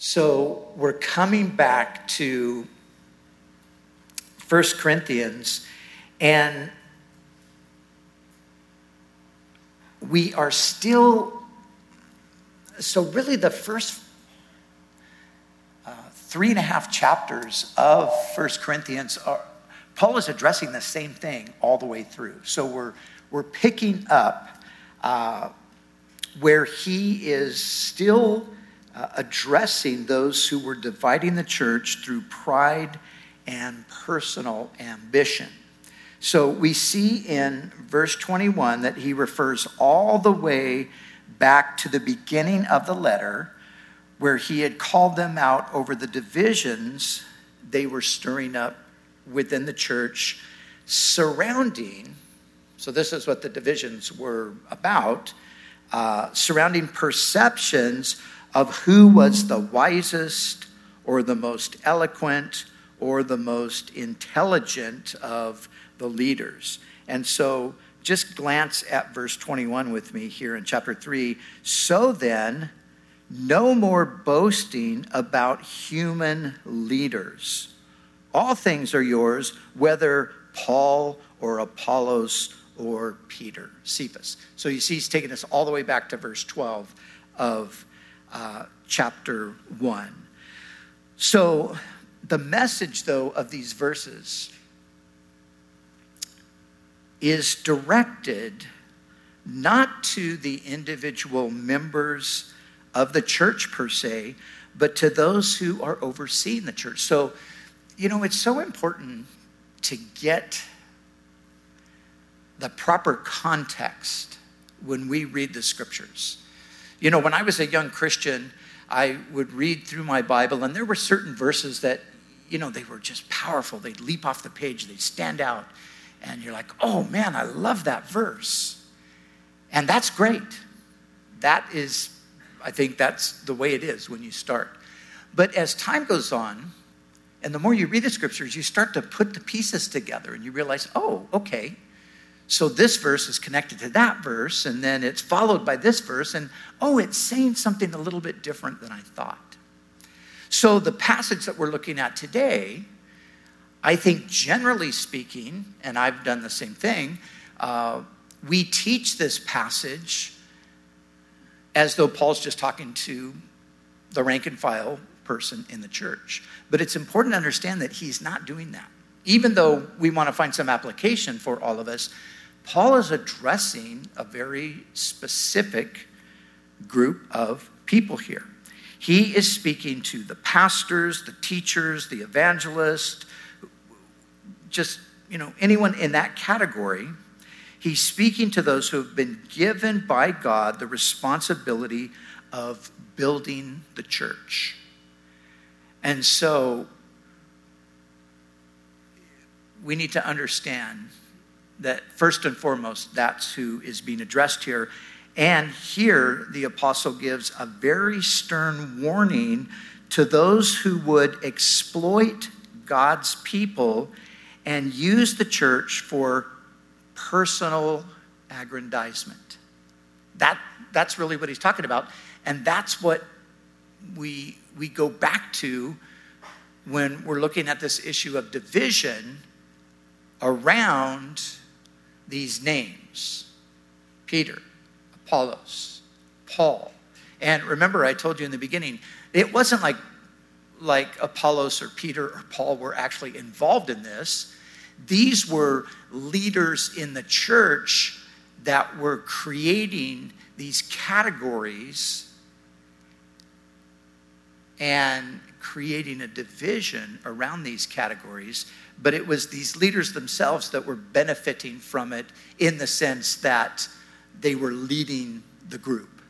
So we're coming back to 1 Corinthians, and we are still, so really the first uh, three and a half chapters of 1 Corinthians are, Paul is addressing the same thing all the way through. So we're, we're picking up uh, where he is still uh, addressing those who were dividing the church through pride and personal ambition. So we see in verse 21 that he refers all the way back to the beginning of the letter where he had called them out over the divisions they were stirring up within the church surrounding, so this is what the divisions were about, uh, surrounding perceptions of who was the wisest or the most eloquent or the most intelligent of the leaders. And so just glance at verse 21 with me here in chapter 3. So then, no more boasting about human leaders. All things are yours, whether Paul or Apollos or Peter, Cephas. So you see, he's taking us all the way back to verse 12 of uh, chapter 1. So the message, though, of these verses is directed not to the individual members of the church per se, but to those who are overseeing the church. So, you know, it's so important to get the proper context when we read the scriptures. You know, when I was a young Christian, I would read through my Bible, and there were certain verses that, you know, they were just powerful. They'd leap off the page, they'd stand out, and you're like, oh man, I love that verse. And that's great. That is, I think that's the way it is when you start. But as time goes on, and the more you read the scriptures, you start to put the pieces together and you realize, oh, okay, so this verse is connected to that verse, and then it's followed by this verse, and oh, it's saying something a little bit different than I thought. So the passage that we're looking at today, I think generally speaking, and I've done the same thing, uh, we teach this passage as though Paul's just talking to the rank and file person in the church. But it's important to understand that he's not doing that. Even though we want to find some application for all of us, Paul is addressing a very specific group of people here. He is speaking to the pastors, the teachers, the evangelists, just, you know, anyone in that category. He's speaking to those who have been given by God the responsibility of building the church. And so we need to understand that first and foremost, that's who is being addressed here. And here, the apostle gives a very stern warning to those who would exploit God's people and use the church for personal aggrandizement. That, that's really what he's talking about. And that's what we, we go back to when we're looking at this issue of division around these names Peter, Apollos, Paul. And remember, I told you in the beginning, it wasn't like, like Apollos or Peter or Paul were actually involved in this. These were leaders in the church that were creating these categories and creating a division around these categories but it was these leaders themselves that were benefiting from it in the sense that they were leading the group.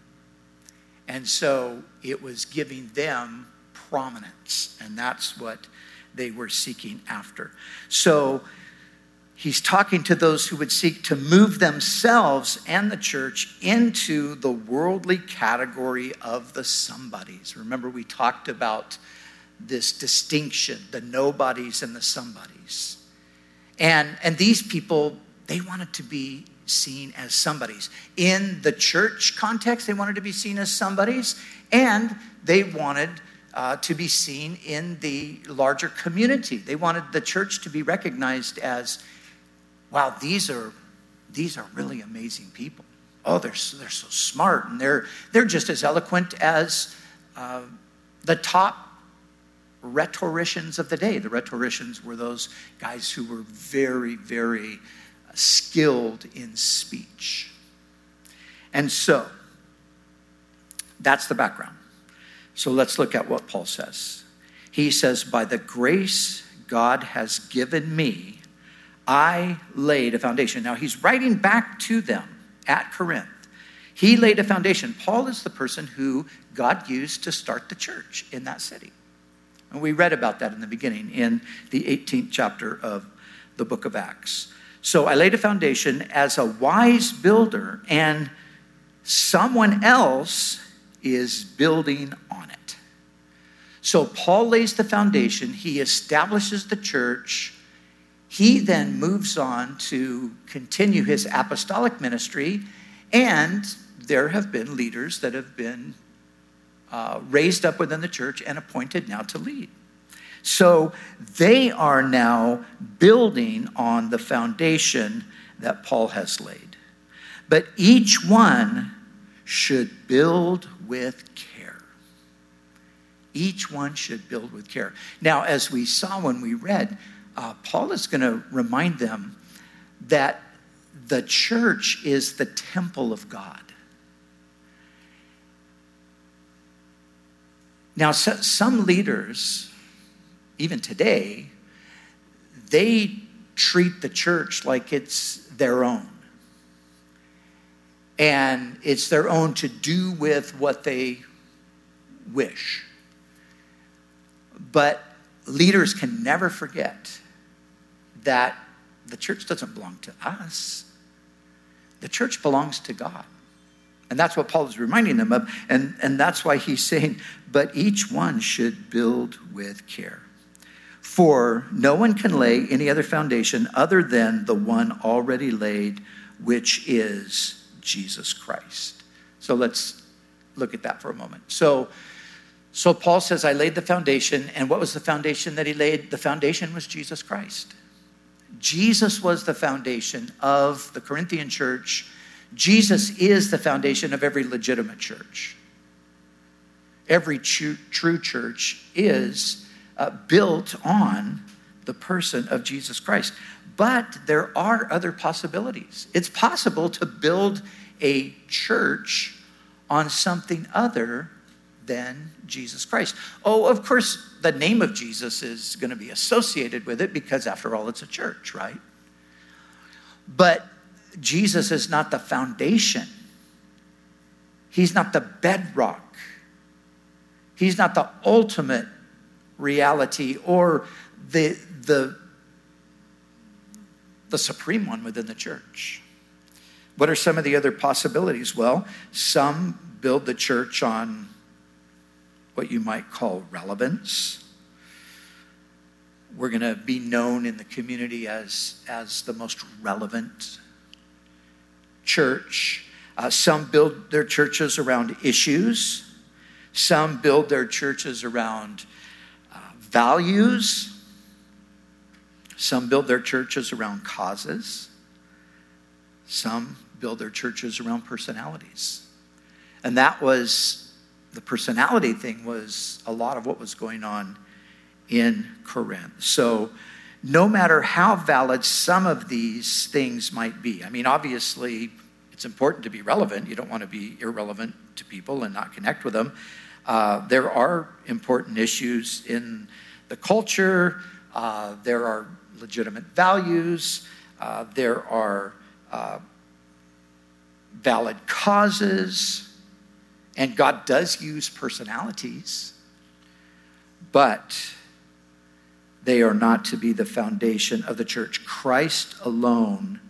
And so it was giving them prominence, and that's what they were seeking after. So he's talking to those who would seek to move themselves and the church into the worldly category of the somebodies. Remember, we talked about this distinction the nobodies and the somebodies. And, and these people, they wanted to be seen as somebodies. In the church context, they wanted to be seen as somebodies, and they wanted uh, to be seen in the larger community. They wanted the church to be recognized as, wow, these are, these are really amazing people. Oh, they're, they're so smart, and they're, they're just as eloquent as uh, the top rhetoricians of the day. The rhetoricians were those guys who were very, very uh, skilled in speech. And so, that's the background. So let's look at what Paul says. He says, By the grace God has given me, I laid a foundation. Now he's writing back to them at Corinth. He laid a foundation. Paul is the person who God used to start the church in that city. And we read about that in the beginning in the 18th chapter of the book of Acts. So I laid a foundation as a wise builder, and someone else is building on it. So Paul lays the foundation, he establishes the church. He then moves on to continue his apostolic ministry, and there have been leaders that have been uh, raised up within the church and appointed now to lead. So they are now building on the foundation that Paul has laid. But each one should build with care. Each one should build with care. Now, as we saw when we read, uh, Paul is going to remind them that the church is the temple of God. Now, so, some leaders, even today, they treat the church like it's their own and it's their own to do with what they wish. But leaders can never forget that the church doesn't belong to us, the church belongs to God. And that's what Paul is reminding them of. And, and that's why he's saying, but each one should build with care. For no one can lay any other foundation other than the one already laid, which is Jesus Christ. So let's look at that for a moment. So, so Paul says, I laid the foundation. And what was the foundation that he laid? The foundation was Jesus Christ. Jesus was the foundation of the Corinthian church. Jesus is the foundation of every legitimate church. Every true, church is uh, built on the person of Jesus Christ. But there are other possibilities. It's possible to build a church on something other than Jesus Christ. Oh, of course, the name of Jesus is going to be associated with it because, after all, it's a church, right? But Jesus is not the foundation, He's not the bedrock, He's not the ultimate reality or the, the, the supreme one within the church. What are some of the other possibilities? Well, some build the church on what you might call relevance. We're going to be known in the community as, as the most relevant church. Uh, some build their churches around issues, some build their churches around uh, values, some build their churches around causes, some build their churches around personalities. And that was the personality thing was a lot of what was going on in Corinth. So no matter how valid some of these things might be, I mean, obviously, it's important to be relevant. You don't want to be irrelevant to people and not connect with them. Uh, there are important issues in the culture, uh, there are legitimate values, uh, there are uh, valid causes, and God does use personalities, but they are not to be the foundation of the church. Christ alone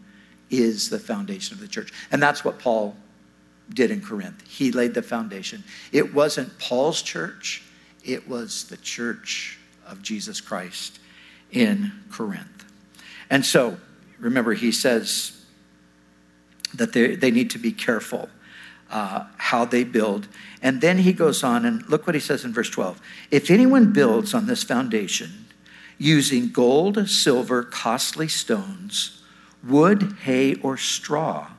is the foundation of the church. And that's what Paul did in Corinth. He laid the foundation. It wasn't Paul's church, it was the church of Jesus Christ in Corinth. And so, remember, he says, that they, they need to be careful uh, how they build. And then he goes on, and look what he says in verse 12. If anyone builds on this foundation using gold, silver, costly stones, wood, hay, or straw,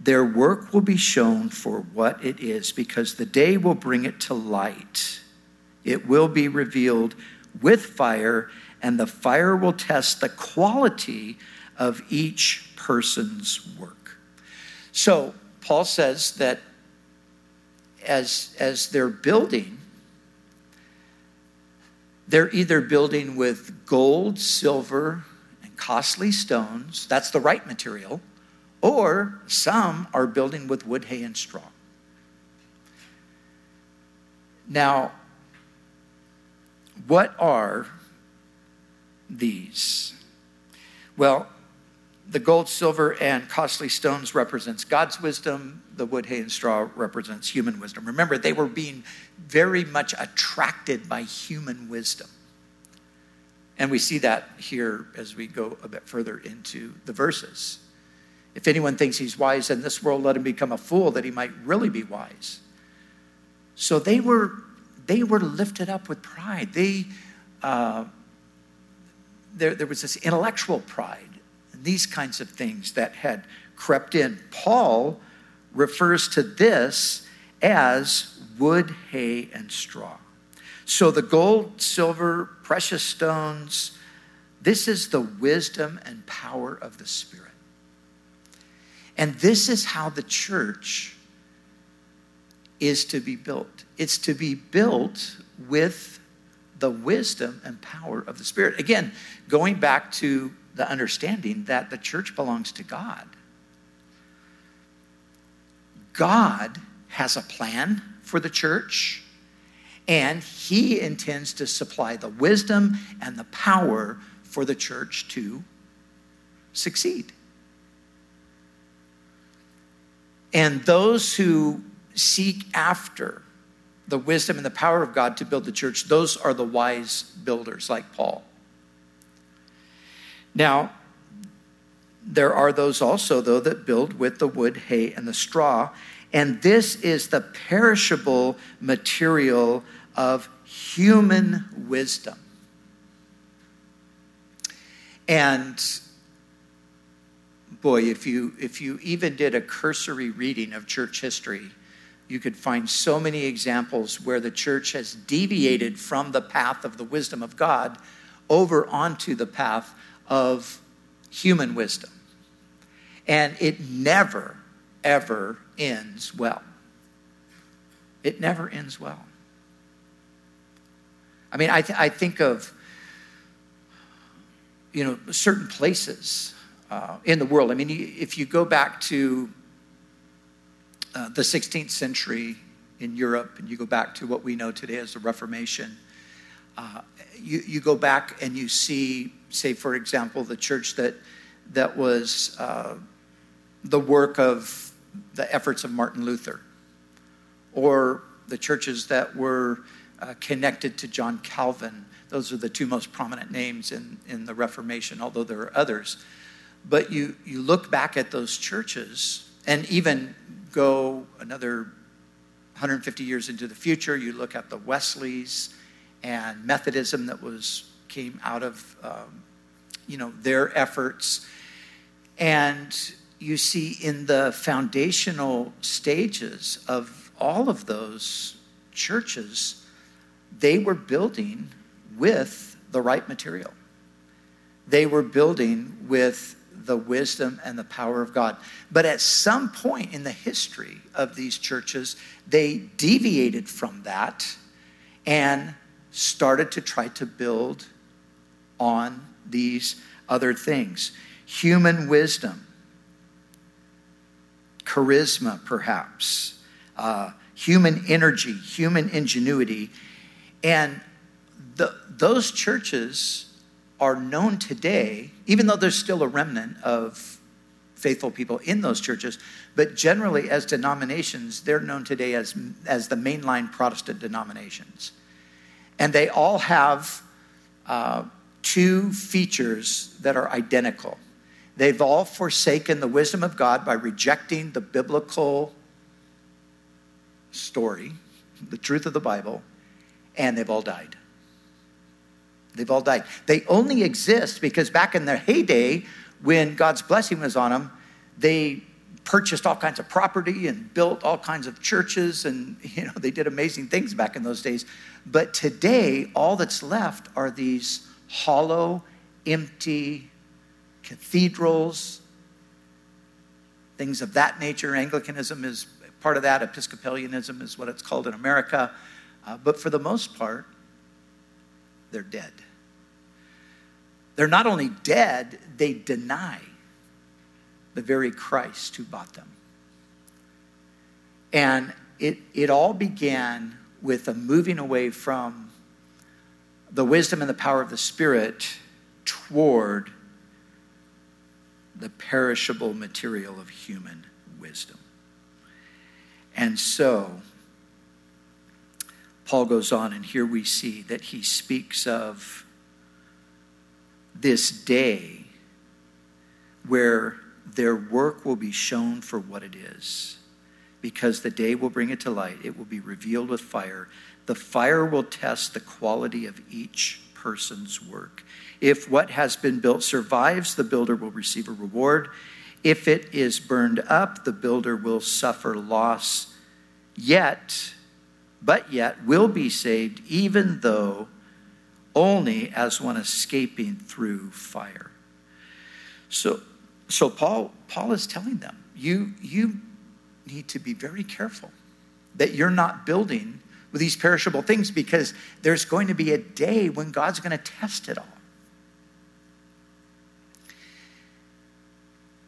their work will be shown for what it is, because the day will bring it to light. It will be revealed with fire, and the fire will test the quality of each person's work. So, Paul says that as, as they're building, they're either building with gold, silver, and costly stones, that's the right material, or some are building with wood, hay, and straw. Now, what are these? Well, the gold, silver, and costly stones represents God's wisdom. The wood, hay, and straw represents human wisdom. Remember, they were being very much attracted by human wisdom. And we see that here as we go a bit further into the verses. If anyone thinks he's wise in this world, let him become a fool that he might really be wise. So they were, they were lifted up with pride. They, uh, there, there was this intellectual pride these kinds of things that had crept in. Paul refers to this as wood, hay, and straw. So the gold, silver, precious stones, this is the wisdom and power of the Spirit. And this is how the church is to be built. It's to be built with the wisdom and power of the Spirit. Again, going back to the understanding that the church belongs to God. God has a plan for the church, and He intends to supply the wisdom and the power for the church to succeed. And those who seek after the wisdom and the power of God to build the church, those are the wise builders like Paul. Now, there are those also, though, that build with the wood, hay, and the straw. And this is the perishable material of human wisdom. And boy, if you, if you even did a cursory reading of church history, you could find so many examples where the church has deviated from the path of the wisdom of God over onto the path of human wisdom. And it never, ever ends well. It never ends well. I mean, I, th- I think of, you know, certain places uh, in the world. I mean, if you go back to uh, the 16th century in Europe and you go back to what we know today as the Reformation, uh, you, you go back and you see say, for example, the church that, that was uh, the work of the efforts of Martin Luther, or the churches that were uh, connected to John Calvin. Those are the two most prominent names in, in the Reformation, although there are others. But you, you look back at those churches and even go another 150 years into the future, you look at the Wesleys and Methodism that was came out of um, you know their efforts and you see in the foundational stages of all of those churches they were building with the right material they were building with the wisdom and the power of God. But at some point in the history of these churches, they deviated from that and started to try to build on these other things human wisdom, charisma, perhaps, uh, human energy, human ingenuity. And the, those churches are known today, even though there's still a remnant of faithful people in those churches, but generally as denominations, they're known today as, as the mainline Protestant denominations. And they all have uh, two features that are identical. They've all forsaken the wisdom of God by rejecting the biblical story, the truth of the Bible, and they've all died. They've all died. They only exist because back in their heyday, when God's blessing was on them, they purchased all kinds of property and built all kinds of churches and you know they did amazing things back in those days. But today all that's left are these hollow empty cathedrals things of that nature. Anglicanism is part of that. Episcopalianism is what it's called in america. Uh, but for the most part they're dead. They're not only dead they deny the very Christ who bought them. And it, it all began with a moving away from the wisdom and the power of the Spirit toward the perishable material of human wisdom. And so, Paul goes on, and here we see that he speaks of this day where their work will be shown for what it is. Because the day will bring it to light, it will be revealed with fire. The fire will test the quality of each person's work. If what has been built survives, the builder will receive a reward. If it is burned up, the builder will suffer loss, yet, but yet, will be saved, even though only as one escaping through fire. So, so Paul, Paul is telling them, you, you need to be very careful that you're not building with these perishable things because there's going to be a day when God's going to test it all.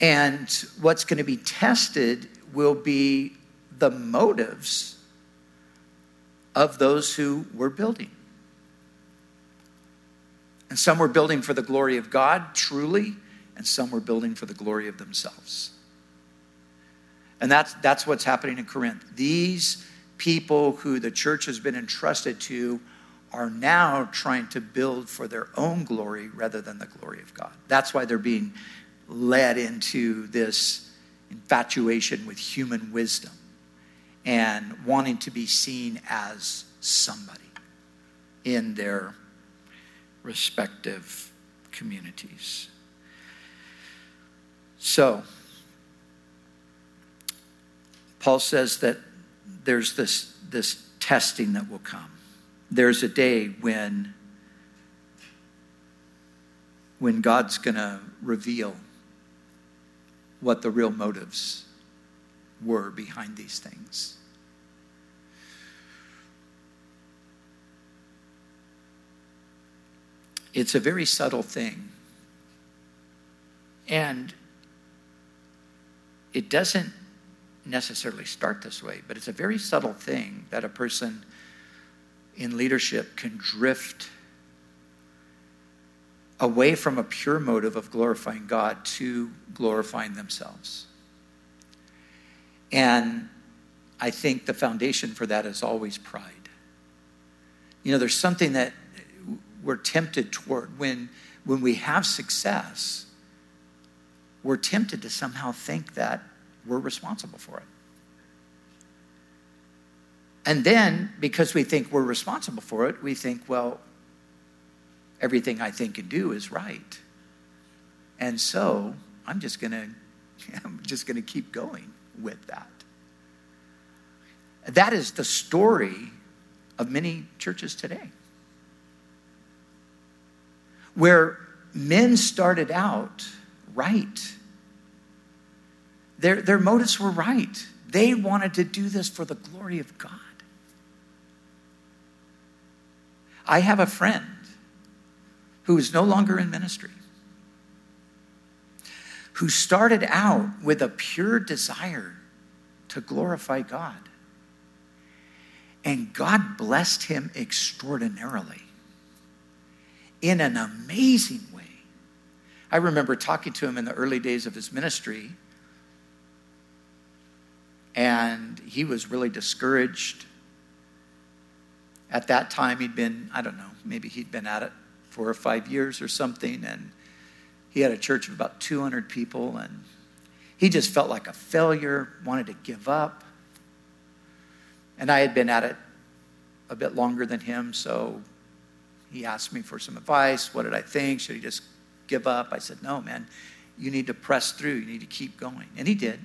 And what's going to be tested will be the motives of those who were building. And some were building for the glory of God, truly, and some were building for the glory of themselves. And that's, that's what's happening in Corinth. These people who the church has been entrusted to are now trying to build for their own glory rather than the glory of God. That's why they're being led into this infatuation with human wisdom and wanting to be seen as somebody in their respective communities. So, Paul says that there's this, this testing that will come. There's a day when, when God's going to reveal what the real motives were behind these things. It's a very subtle thing. And it doesn't necessarily start this way, but it's a very subtle thing that a person in leadership can drift away from a pure motive of glorifying God to glorifying themselves. And I think the foundation for that is always pride. You know, there's something that we're tempted toward when when we have success we're tempted to somehow think that we're responsible for it. And then, because we think we're responsible for it, we think, well, everything I think and do is right. And so I'm just gonna I'm just gonna keep going with that. That is the story of many churches today. Where men started out right. Their, their motives were right. They wanted to do this for the glory of God. I have a friend who is no longer in ministry, who started out with a pure desire to glorify God. And God blessed him extraordinarily in an amazing way. I remember talking to him in the early days of his ministry, and he was really discouraged. At that time, he'd been, I don't know, maybe he'd been at it four or five years or something, and he had a church of about 200 people, and he just felt like a failure, wanted to give up. And I had been at it a bit longer than him, so he asked me for some advice. What did I think? Should he just give up? I said, No, man, you need to press through. You need to keep going. And he did.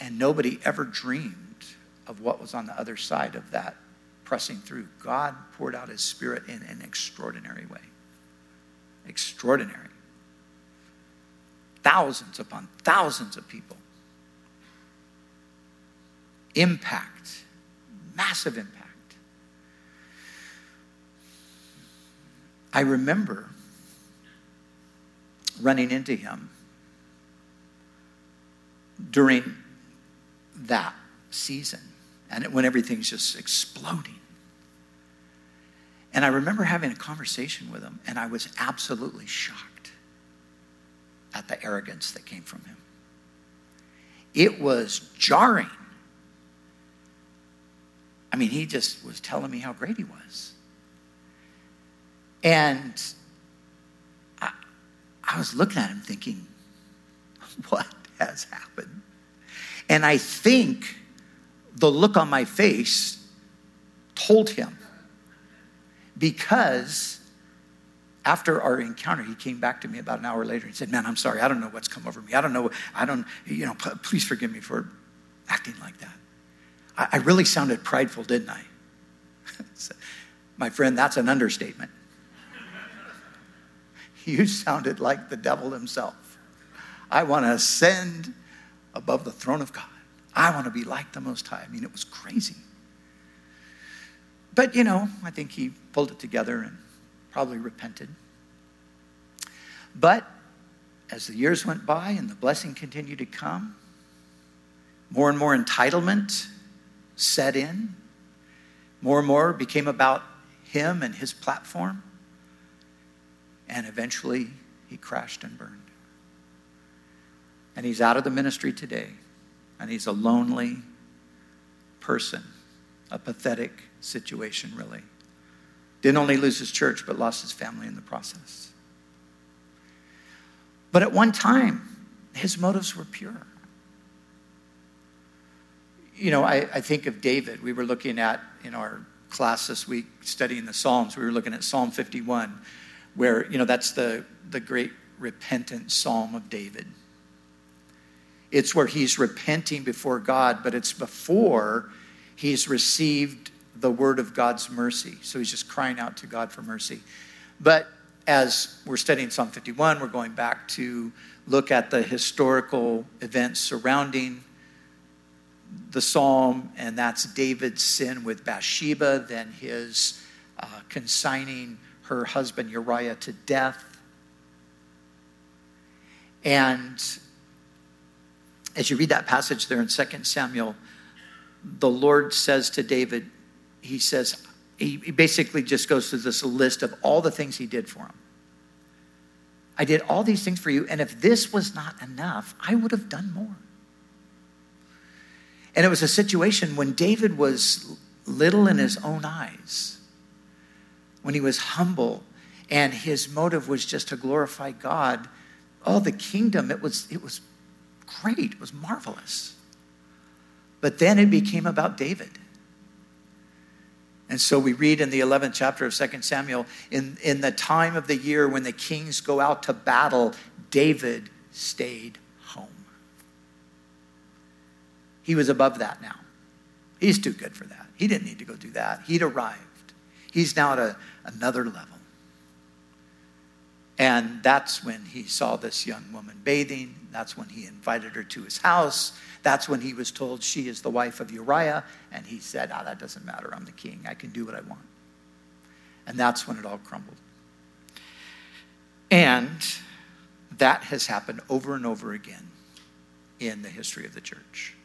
And nobody ever dreamed of what was on the other side of that pressing through. God poured out his spirit in an extraordinary way. Extraordinary. Thousands upon thousands of people. Impact, massive impact. I remember running into him during that season and when everything's just exploding. And I remember having a conversation with him, and I was absolutely shocked at the arrogance that came from him. It was jarring. I mean, he just was telling me how great he was. And I was looking at him thinking, what has happened? And I think the look on my face told him because after our encounter, he came back to me about an hour later and said, Man, I'm sorry. I don't know what's come over me. I don't know. I don't, you know, please forgive me for acting like that. I, I really sounded prideful, didn't I? my friend, that's an understatement. You sounded like the devil himself. I want to ascend above the throne of God. I want to be like the Most High. I mean, it was crazy. But, you know, I think he pulled it together and probably repented. But as the years went by and the blessing continued to come, more and more entitlement set in. More and more became about him and his platform. And eventually, he crashed and burned. And he's out of the ministry today and he's a lonely person, a pathetic situation, really. Didn't only lose his church, but lost his family in the process. But at one time, his motives were pure. You know, I, I think of David. We were looking at in our class this week studying the Psalms, we were looking at Psalm 51, where, you know, that's the, the great repentant psalm of David. It's where he's repenting before God, but it's before he's received the word of God's mercy. So he's just crying out to God for mercy. But as we're studying Psalm 51, we're going back to look at the historical events surrounding the psalm, and that's David's sin with Bathsheba, then his uh, consigning her husband Uriah to death. And as you read that passage there in 2 Samuel, the Lord says to David, He says, he basically just goes through this list of all the things he did for him. I did all these things for you, and if this was not enough, I would have done more. And it was a situation when David was little in his own eyes, when he was humble, and his motive was just to glorify God. Oh, the kingdom, it was, it was great, it was marvelous. But then it became about David. And so we read in the 11th chapter of 2 Samuel in, in the time of the year when the kings go out to battle, David stayed home. He was above that now. He's too good for that. He didn't need to go do that. He'd arrived. He's now at a, another level. And that's when he saw this young woman bathing. That's when he invited her to his house. That's when he was told she is the wife of Uriah. And he said, Ah, oh, that doesn't matter. I'm the king. I can do what I want. And that's when it all crumbled. And that has happened over and over again in the history of the church.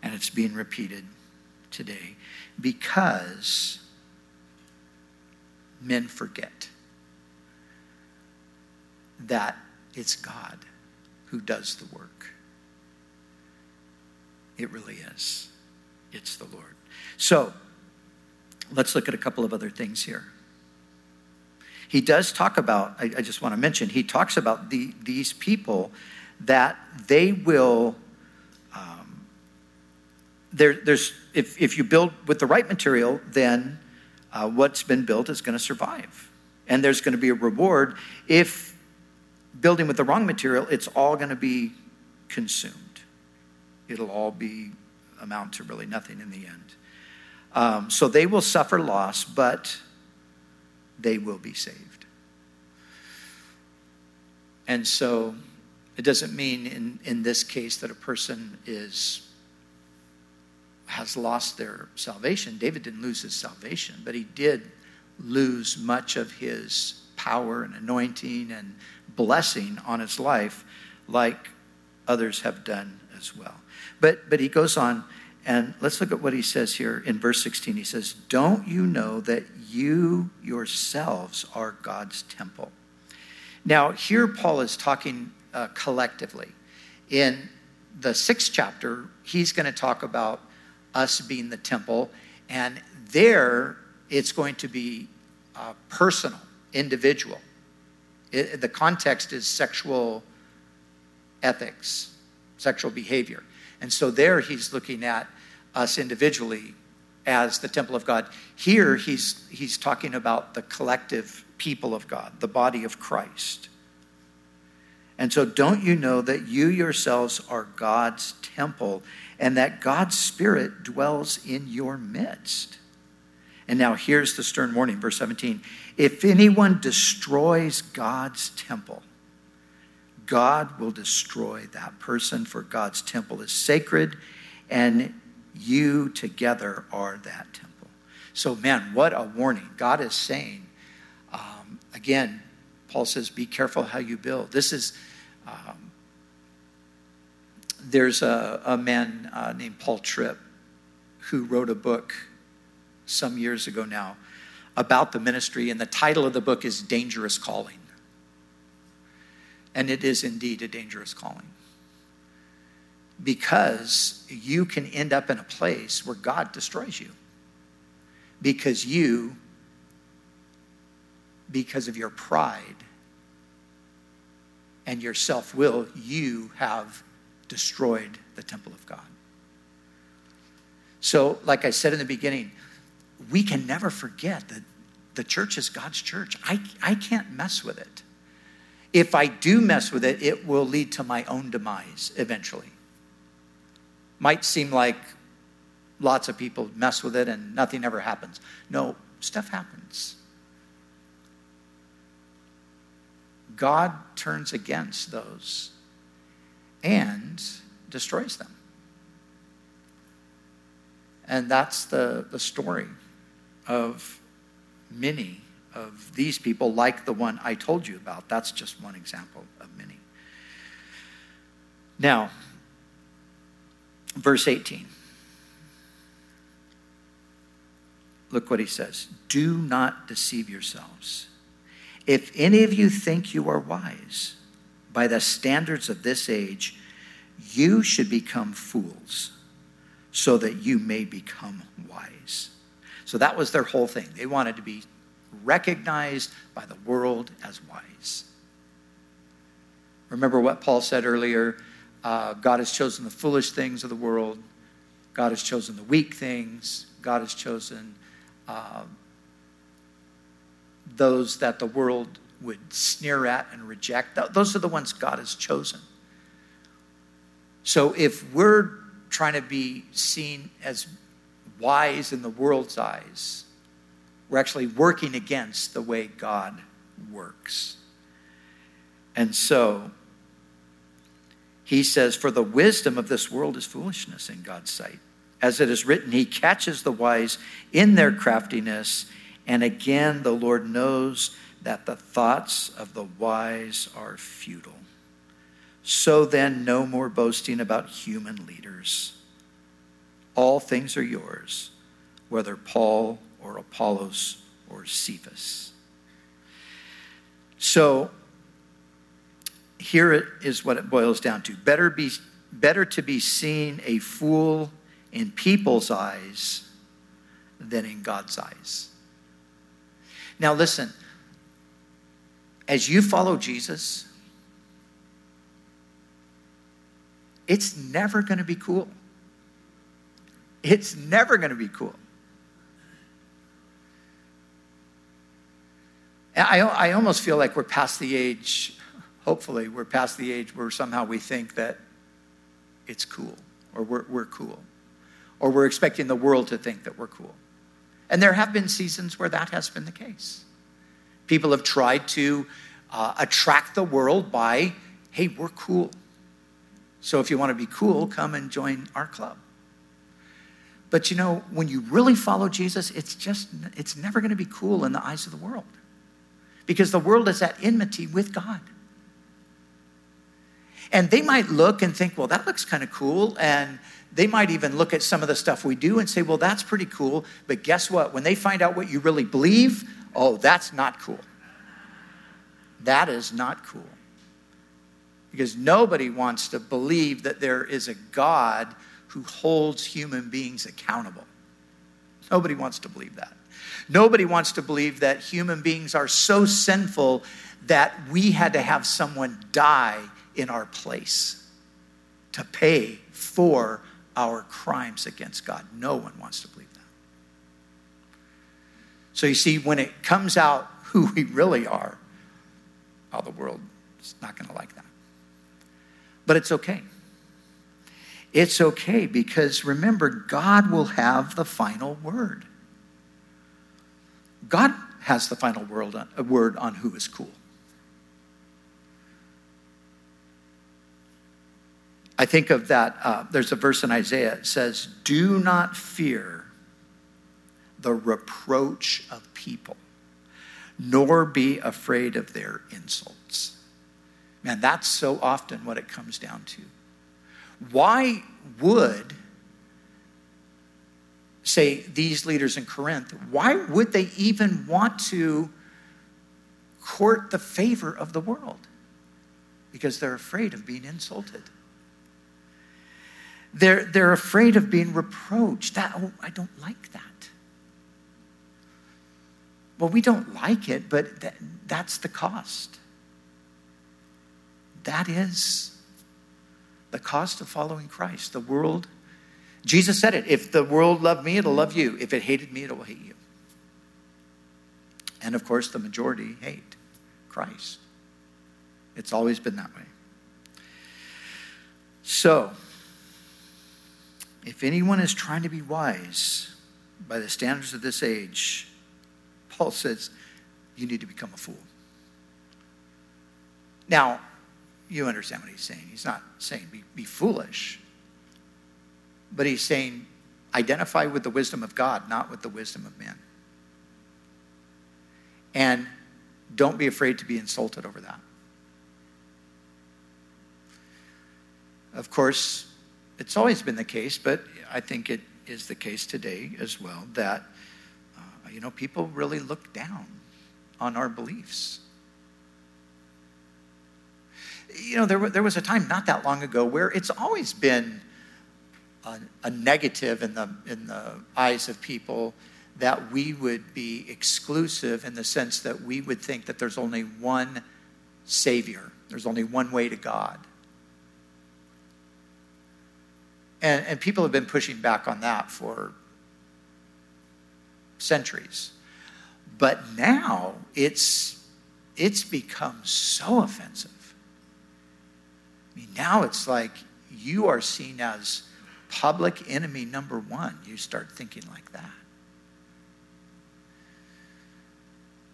And it's being repeated today because men forget that it's God who does the work. It really is. It's the Lord. So, let's look at a couple of other things here. He does talk about, I, I just want to mention, he talks about the, these people that they will um, there, there's, if, if you build with the right material, then uh, what's been built is going to survive. And there's going to be a reward. If building with the wrong material, it's all going to be consumed. It'll all be amount to really nothing in the end. Um, so they will suffer loss, but they will be saved. And so it doesn't mean in, in this case that a person is has lost their salvation. David didn't lose his salvation, but he did lose much of his power and anointing and blessing on his life, like others have done as well. But but he goes on, and let's look at what he says here in verse 16. He says, Don't you know that you yourselves are God's temple? Now, here Paul is talking uh, collectively. In the sixth chapter, he's going to talk about us being the temple, and there it's going to be uh, personal, individual. It, the context is sexual ethics, sexual behavior. And so there he's looking at us individually as the temple of God. Here he's, he's talking about the collective people of God, the body of Christ. And so, don't you know that you yourselves are God's temple and that God's Spirit dwells in your midst? And now, here's the stern warning, verse 17. If anyone destroys God's temple, God will destroy that person, for God's temple is sacred, and you together are that temple. So, man, what a warning. God is saying, um, again, Paul says, be careful how you build. This is um, there's a, a man uh, named Paul Tripp who wrote a book some years ago now about the ministry, and the title of the book is Dangerous Calling. And it is indeed a dangerous calling. Because you can end up in a place where God destroys you. Because you, because of your pride, and your self will, you have destroyed the temple of God. So, like I said in the beginning, we can never forget that the church is God's church. I, I can't mess with it. If I do mess with it, it will lead to my own demise eventually. Might seem like lots of people mess with it and nothing ever happens. No, stuff happens. God turns against those and destroys them. And that's the, the story of many of these people, like the one I told you about. That's just one example of many. Now, verse 18. Look what he says Do not deceive yourselves. If any of you think you are wise by the standards of this age, you should become fools so that you may become wise. So that was their whole thing. They wanted to be recognized by the world as wise. Remember what Paul said earlier uh, God has chosen the foolish things of the world, God has chosen the weak things, God has chosen. Uh, those that the world would sneer at and reject. Those are the ones God has chosen. So if we're trying to be seen as wise in the world's eyes, we're actually working against the way God works. And so he says, For the wisdom of this world is foolishness in God's sight. As it is written, He catches the wise in their craftiness. And again, the Lord knows that the thoughts of the wise are futile. So then, no more boasting about human leaders. All things are yours, whether Paul or Apollos or Cephas. So, here it is what it boils down to. Better, be, better to be seen a fool in people's eyes than in God's eyes. Now, listen, as you follow Jesus, it's never going to be cool. It's never going to be cool. I, I almost feel like we're past the age, hopefully, we're past the age where somehow we think that it's cool or we're, we're cool or we're expecting the world to think that we're cool. And there have been seasons where that has been the case. People have tried to uh, attract the world by, hey, we're cool. So if you want to be cool, come and join our club. But you know, when you really follow Jesus, it's just, it's never going to be cool in the eyes of the world because the world is at enmity with God. And they might look and think, well, that looks kind of cool. And they might even look at some of the stuff we do and say, well, that's pretty cool. But guess what? When they find out what you really believe, oh, that's not cool. That is not cool. Because nobody wants to believe that there is a God who holds human beings accountable. Nobody wants to believe that. Nobody wants to believe that human beings are so sinful that we had to have someone die in our place to pay for our crimes against God. No one wants to believe that. So you see, when it comes out who we really are, oh, the world is not going to like that. But it's okay. It's okay because remember, God will have the final word. God has the final word on, word on who is cool. I think of that. Uh, there's a verse in Isaiah. It says, Do not fear the reproach of people, nor be afraid of their insults. Man, that's so often what it comes down to. Why would, say, these leaders in Corinth, why would they even want to court the favor of the world? Because they're afraid of being insulted. They're, they're afraid of being reproached. That, oh, I don't like that. Well, we don't like it, but that, that's the cost. That is the cost of following Christ. The world, Jesus said it if the world loved me, it'll love you. If it hated me, it'll hate you. And of course, the majority hate Christ. It's always been that way. So, if anyone is trying to be wise by the standards of this age, Paul says, you need to become a fool. Now, you understand what he's saying. He's not saying be, be foolish, but he's saying identify with the wisdom of God, not with the wisdom of men. And don't be afraid to be insulted over that. Of course, it's always been the case, but I think it is the case today as well that, you know, people really look down on our beliefs you know, there, there was a time not that long ago where it's always been a, a negative in the, in the eyes of people that we would be exclusive in the sense that we would think that there's only one Savior, there's only one way to God. And, and people have been pushing back on that for centuries. But now it's, it's become so offensive I mean, now it's like you are seen as public enemy number one. You start thinking like that.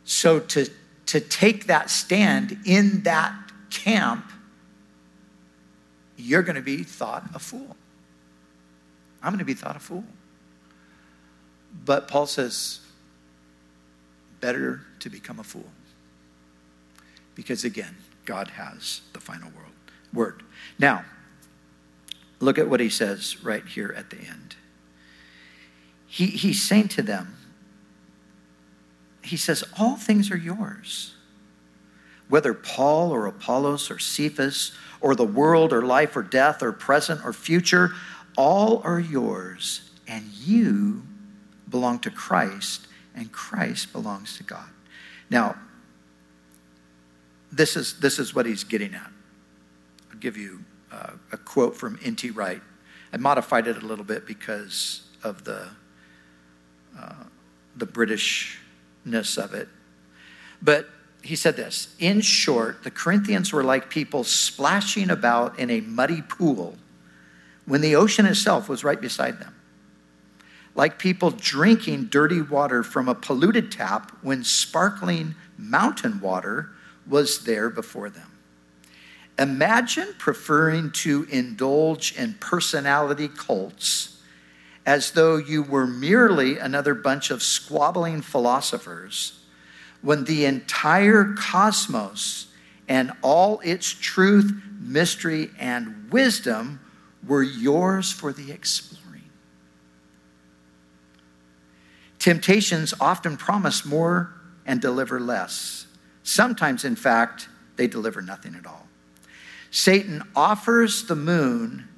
So to, to take that stand in that camp, you're going to be thought a fool. I'm going to be thought a fool. But Paul says, better to become a fool. Because again, God has the final word. Now, look at what he says right here at the end. He, he's saying to them, he says, All things are yours. Whether Paul or Apollos or Cephas or the world or life or death or present or future, all are yours, and you belong to Christ, and Christ belongs to God. Now, this is, this is what he's getting at I'll give you uh, a quote from N.T. Wright. I modified it a little bit because of the, uh, the Britishness of it. But he said this In short, the Corinthians were like people splashing about in a muddy pool when the ocean itself was right beside them. Like people drinking dirty water from a polluted tap when sparkling mountain water was there before them. Imagine preferring to indulge in personality cults as though you were merely another bunch of squabbling philosophers when the entire cosmos and all its truth, mystery, and wisdom were yours for the exploring. Temptations often promise more and deliver less. Sometimes, in fact, they deliver nothing at all. Satan offers the moon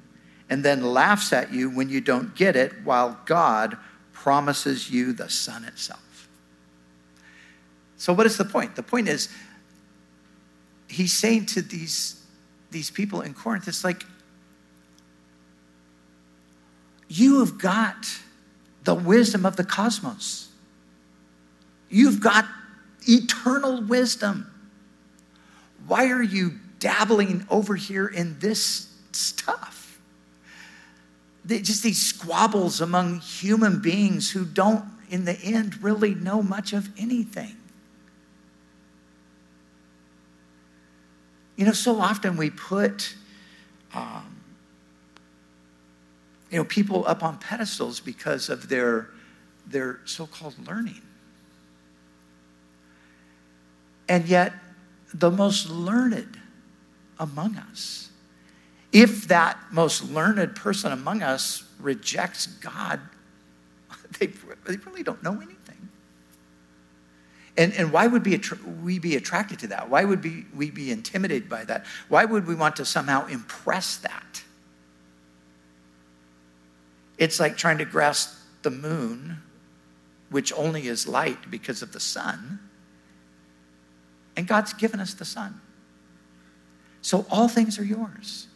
and then laughs at you when you don't get it, while God promises you the sun itself. So, what is the point? The point is, he's saying to these, these people in Corinth, it's like, you have got the wisdom of the cosmos. You've got eternal wisdom. Why are you dabbling over here in this stuff? Just these squabbles among human beings who don't, in the end, really know much of anything. You know, so often we put um, you know, people up on pedestals because of their, their so called learning. And yet, the most learned among us, if that most learned person among us rejects God, they, they really don't know anything. And, and why would be we be attracted to that? Why would be, we be intimidated by that? Why would we want to somehow impress that? It's like trying to grasp the moon, which only is light because of the sun. And God's given us the sun. So all things are yours.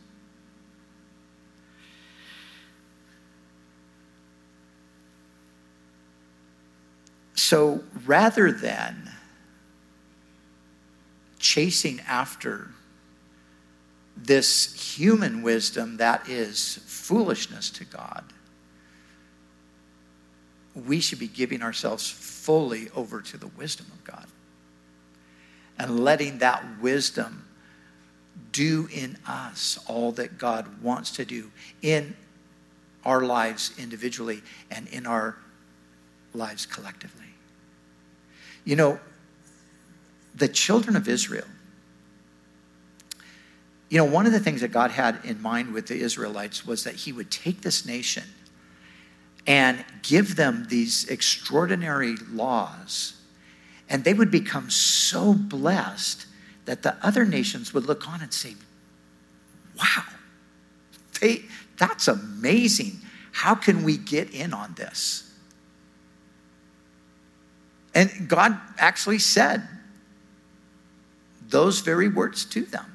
So rather than chasing after this human wisdom that is foolishness to God, we should be giving ourselves fully over to the wisdom of God and letting that wisdom do in us all that God wants to do in our lives individually and in our lives collectively. You know, the children of Israel, you know, one of the things that God had in mind with the Israelites was that He would take this nation and give them these extraordinary laws. And they would become so blessed that the other nations would look on and say, wow, they, that's amazing. How can we get in on this? And God actually said those very words to them.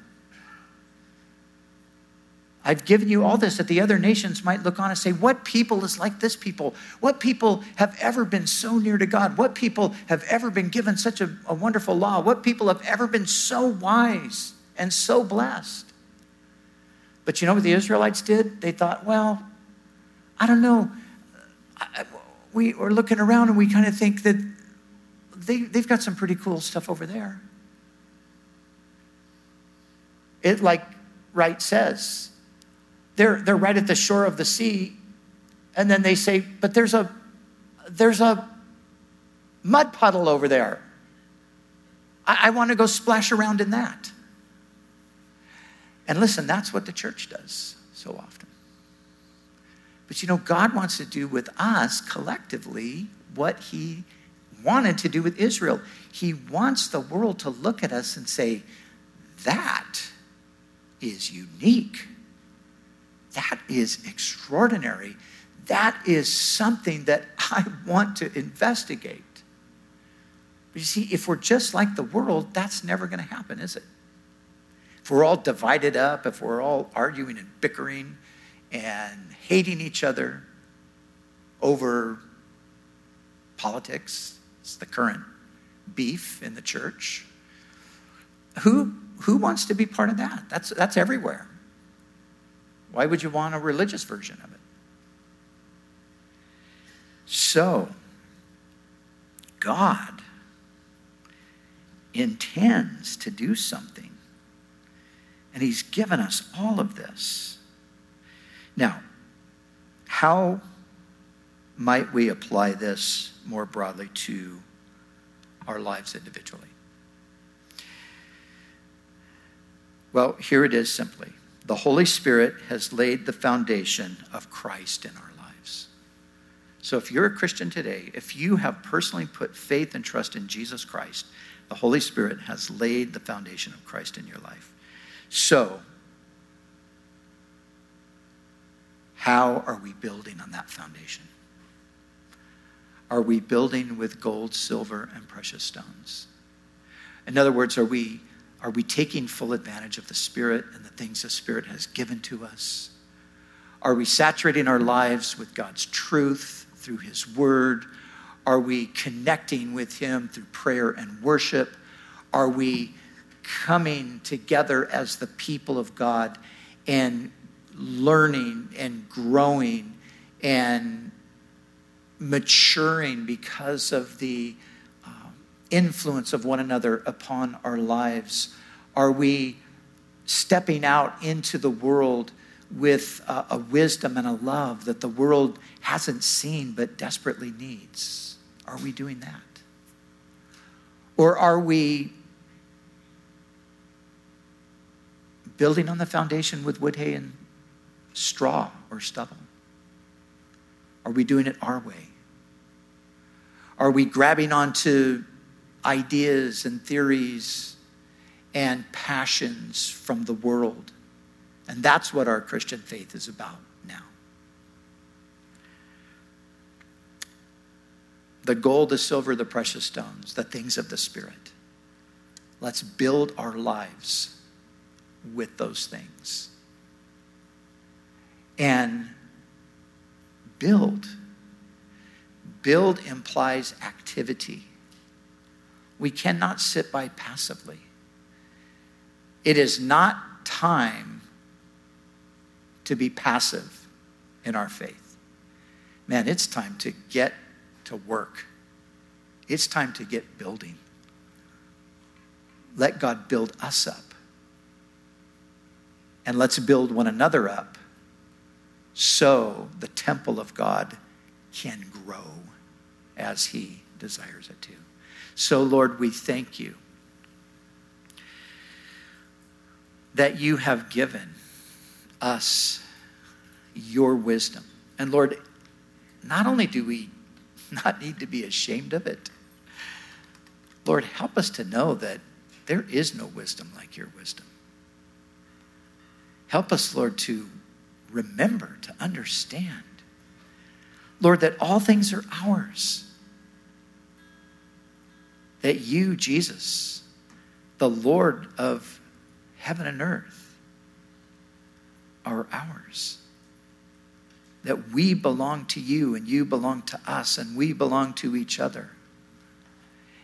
I've given you all this that the other nations might look on and say, What people is like this people? What people have ever been so near to God? What people have ever been given such a, a wonderful law? What people have ever been so wise and so blessed? But you know what the Israelites did? They thought, Well, I don't know. We are looking around and we kind of think that they, they've got some pretty cool stuff over there. It, like Wright says, they're, they're right at the shore of the sea, and then they say, But there's a, there's a mud puddle over there. I, I want to go splash around in that. And listen, that's what the church does so often. But you know, God wants to do with us collectively what He wanted to do with Israel. He wants the world to look at us and say, that is unique. That is extraordinary. That is something that I want to investigate. But you see, if we're just like the world, that's never going to happen, is it? If we're all divided up, if we're all arguing and bickering and hating each other, over politics. It's the current beef in the church. Who, who wants to be part of that? That's, that's everywhere. Why would you want a religious version of it? So, God intends to do something, and He's given us all of this. Now, how might we apply this more broadly to our lives individually? Well, here it is simply. The Holy Spirit has laid the foundation of Christ in our lives. So if you're a Christian today, if you have personally put faith and trust in Jesus Christ, the Holy Spirit has laid the foundation of Christ in your life. So, how are we building on that foundation? Are we building with gold, silver, and precious stones? In other words, are we are we taking full advantage of the Spirit and the things the Spirit has given to us? Are we saturating our lives with God's truth through His Word? Are we connecting with Him through prayer and worship? Are we coming together as the people of God and learning and growing and maturing because of the influence of one another upon our lives? Are we stepping out into the world with a, a, wisdom and a love that the world hasn't seen but desperately needs? Are we doing that? Or are we building on the foundation with wood, hay, and straw or stubble? Are we doing it our way? Are we grabbing onto ideas and theories and passions from the world. And that's what our Christian faith is about now. The gold, the silver, the precious stones, the things of the Spirit. Let's build our lives with those things. And build. Build implies activity. We cannot sit by passively. It is not time to be passive in our faith. Man, it's time to get to work. It's time to get building. Let God build us up. And let's build one another up so the temple of God can grow as He desires it to. So, Lord, we thank you that you have given us your wisdom. And Lord, not only do we not need to be ashamed of it, Lord, help us to know that there is no wisdom like your wisdom. Help us, Lord, to remember, to understand, Lord, that all things are ours that you, Jesus, the Lord of heaven and earth, are ours. That we belong to you and you belong to us and we belong to each other.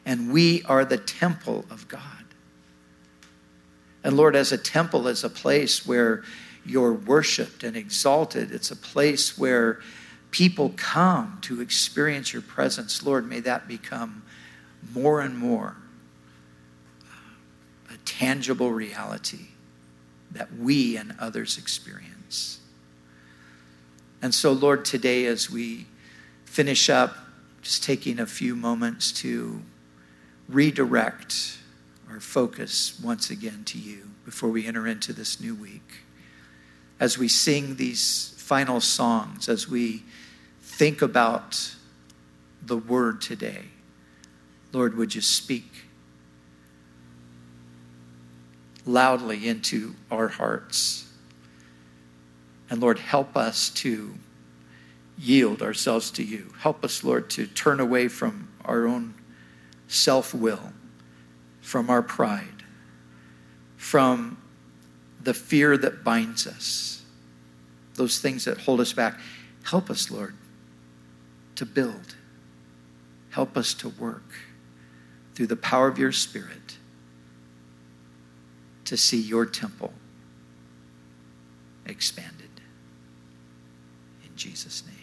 And we are the temple of God. And Lord, as a temple is a place where you're worshiped and exalted, it's a place where people come to experience your presence. Lord, may that become more and more a tangible reality that we and others experience. And so, Lord, today as we finish up, just taking a few moments to redirect our focus once again to you before we enter into this new week. As we sing these final songs, as we think about the word today. Lord, would you speak loudly into our hearts? And Lord, help us to yield ourselves to you. Help us, Lord, to turn away from our own self will, from our pride, from the fear that binds us, those things that hold us back. Help us, Lord, to build. Help us to work through the power of your Spirit to see your temple expanded. In Jesus' name.